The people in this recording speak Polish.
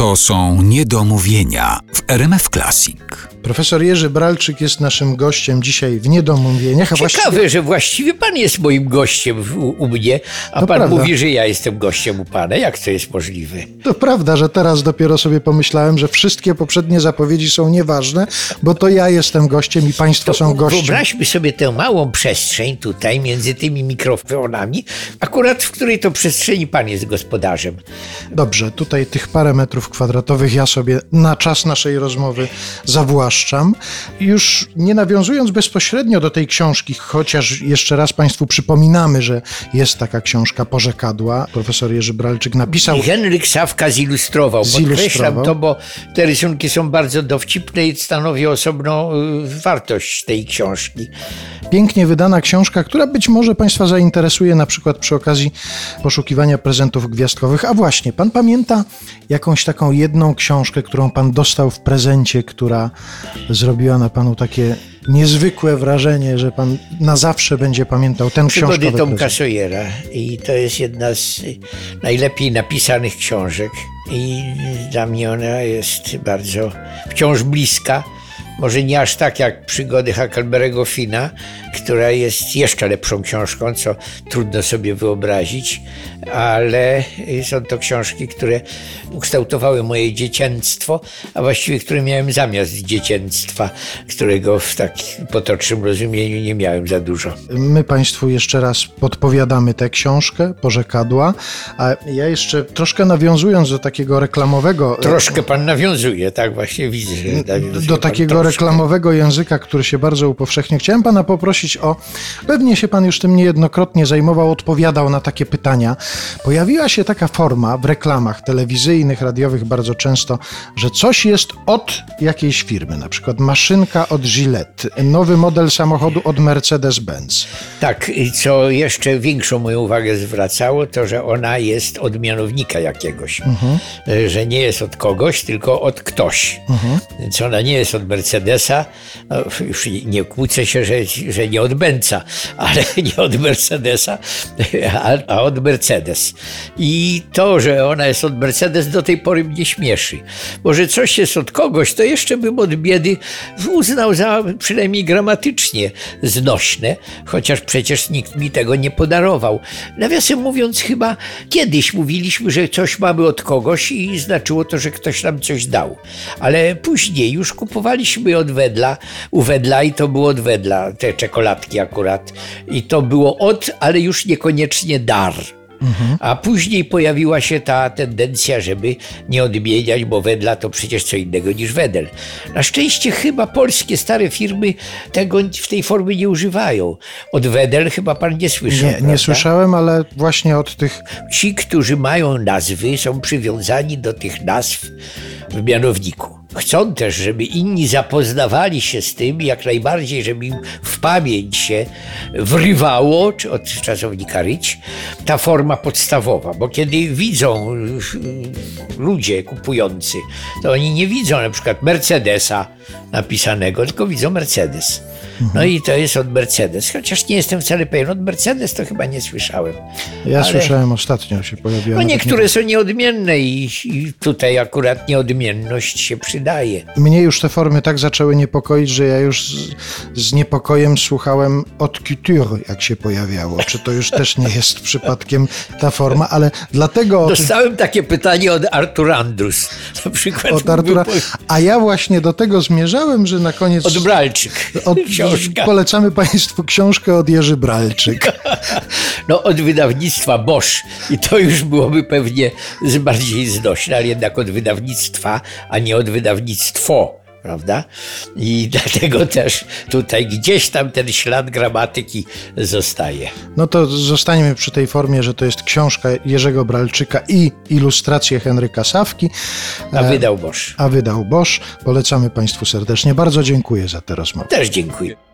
To są niedomówienia w RMF Classic. Profesor Jerzy Bralczyk jest naszym gościem dzisiaj w Niedomówieniach. A Ciekawe, właściwie- że właściwie pan jest moim gościem u, u mnie, a To pan prawda. mówi, że ja jestem gościem u pana. Jak to jest możliwe? To prawda, że teraz dopiero sobie pomyślałem, że wszystkie poprzednie zapowiedzi są nieważne, bo to ja jestem gościem i państwo są gościem. Wyobraźmy sobie tę małą przestrzeń tutaj między tymi mikrofonami, akurat w której to przestrzeni pan jest gospodarzem. Dobrze, tutaj tych parę metrów kwadratowych ja sobie na czas naszej rozmowy zawłaszczam. Już nie nawiązując bezpośrednio do tej książki, chociaż jeszcze raz Państwu przypominamy, że jest taka książka Porzekadła. Profesor Jerzy Bralczyk napisał I Henryk Sawka zilustrował. Zilustrował. Podkreślam to, bo te rysunki są bardzo dowcipne i stanowią osobną y, wartość tej książki. pięknie wydana książka, która być może Państwa zainteresuje na przykład przy okazji poszukiwania prezentów gwiazdkowych. A właśnie, Pan pamięta jakąś taką jedną książkę, którą Pan dostał w prezencie, która zrobiła na Panu takie niezwykłe wrażenie, że Pan na zawsze będzie pamiętał ten Przygody książkowy Tomka? Sawyera i to jest jedna z najlepiej napisanych książek i dla mnie ona jest bardzo wciąż bliska. Może nie aż tak jak przygody Huckleberry'ego Fina, która jest jeszcze lepszą książką, co trudno sobie wyobrazić, ale są to książki, które ukształtowały moje dziecięctwo, a właściwie które miałem zamiast dziecięctwa, którego w takim potocznym rozumieniu nie miałem za dużo. My Państwu jeszcze raz podpowiadamy tę książkę, Porzekadła, a ja jeszcze troszkę nawiązując do takiego reklamowego... Troszkę pan nawiązuje, tak właśnie widzę. Że nawiązuje do takiego troszkę. reklamowego języka, który się bardzo upowszechnia. Chciałem pana poprosić o, pewnie się pan już tym niejednokrotnie zajmował, odpowiadał na takie pytania. Pojawiła się taka forma w reklamach telewizyjnych, radiowych bardzo często, że coś jest od jakiejś firmy, na przykład maszynka od Gillette, nowy model samochodu od Mercedes-Benz. Tak, i co jeszcze większą moją uwagę zwracało, to że ona jest od mianownika jakiegoś. Mhm. Że nie jest od kogoś, tylko od ktoś. Mhm. Więc ona nie jest od Mercedesa. No, już nie kłócę się, że, że nie od Benza, ale nie od Mercedesa, a, a od Mercedes. I to, że ona jest od Mercedes, do tej pory mnie śmieszy. Bo że coś jest od kogoś, to jeszcze bym od biedy uznał za przynajmniej gramatycznie znośne, chociaż przecież nikt mi tego nie podarował. Nawiasem mówiąc, chyba kiedyś mówiliśmy, że coś mamy od kogoś i znaczyło to, że ktoś nam coś dał. Ale później już kupowaliśmy od Wedla, u Wedla i to było od Wedla, te czekoladki akurat. I to było od, ale już niekoniecznie dar. A później pojawiła się ta tendencja, żeby nie odmieniać, bo Wedla to przecież co innego niż Wedel. Na szczęście chyba polskie stare firmy tego w tej formy nie używają. Od Wedel chyba pan nie słyszał. Nie, prawda? nie słyszałem, ale właśnie od tych Ci, którzy mają nazwy, są przywiązani do tych nazw w mianowniku. Chcą też, żeby inni zapoznawali się z tym, jak najbardziej, żeby im w pamięć się wrywało, czy od czasownika ryć, ta forma podstawowa. Bo kiedy widzą y, ludzie kupujący, to oni nie widzą na przykład Mercedesa napisanego, tylko widzą Mercedes. No i to jest od Mercedes, chociaż nie jestem wcale pewien. Od Mercedes to chyba nie słyszałem. Ja Ale- słyszałem ostatnio się pojawiła. no niektóre są nieodmienne i, i tutaj akurat nieodmienność się przydaje. Mnie już te formy tak zaczęły niepokoić, że ja już z, z niepokojem słuchałem od couture, jak się pojawiało. Czy to już też nie jest przypadkiem ta forma, ale dlatego Dostałem takie pytanie od Artur Andrus. Na przykład od Artura. A ja właśnie do tego zmierzałem, że na koniec Od Bralczyk. od, Książka. polecamy Państwu książkę od Jerzy Bralczyk. No od wydawnictwa Bosch. I to już byłoby pewnie bardziej znośne, ale jednak od wydawnictwa, a nie od wydawnictwo. Prawda? I dlatego też tutaj gdzieś tam ten ślad gramatyki zostaje. No to zostaniemy przy tej formie, że to jest książka Jerzego Bralczyka i ilustracje Henryka Sawki, A wydał Bosch. a wydał Bosch. Polecamy Państwu serdecznie. Bardzo dziękuję za tę rozmowę. Też dziękuję.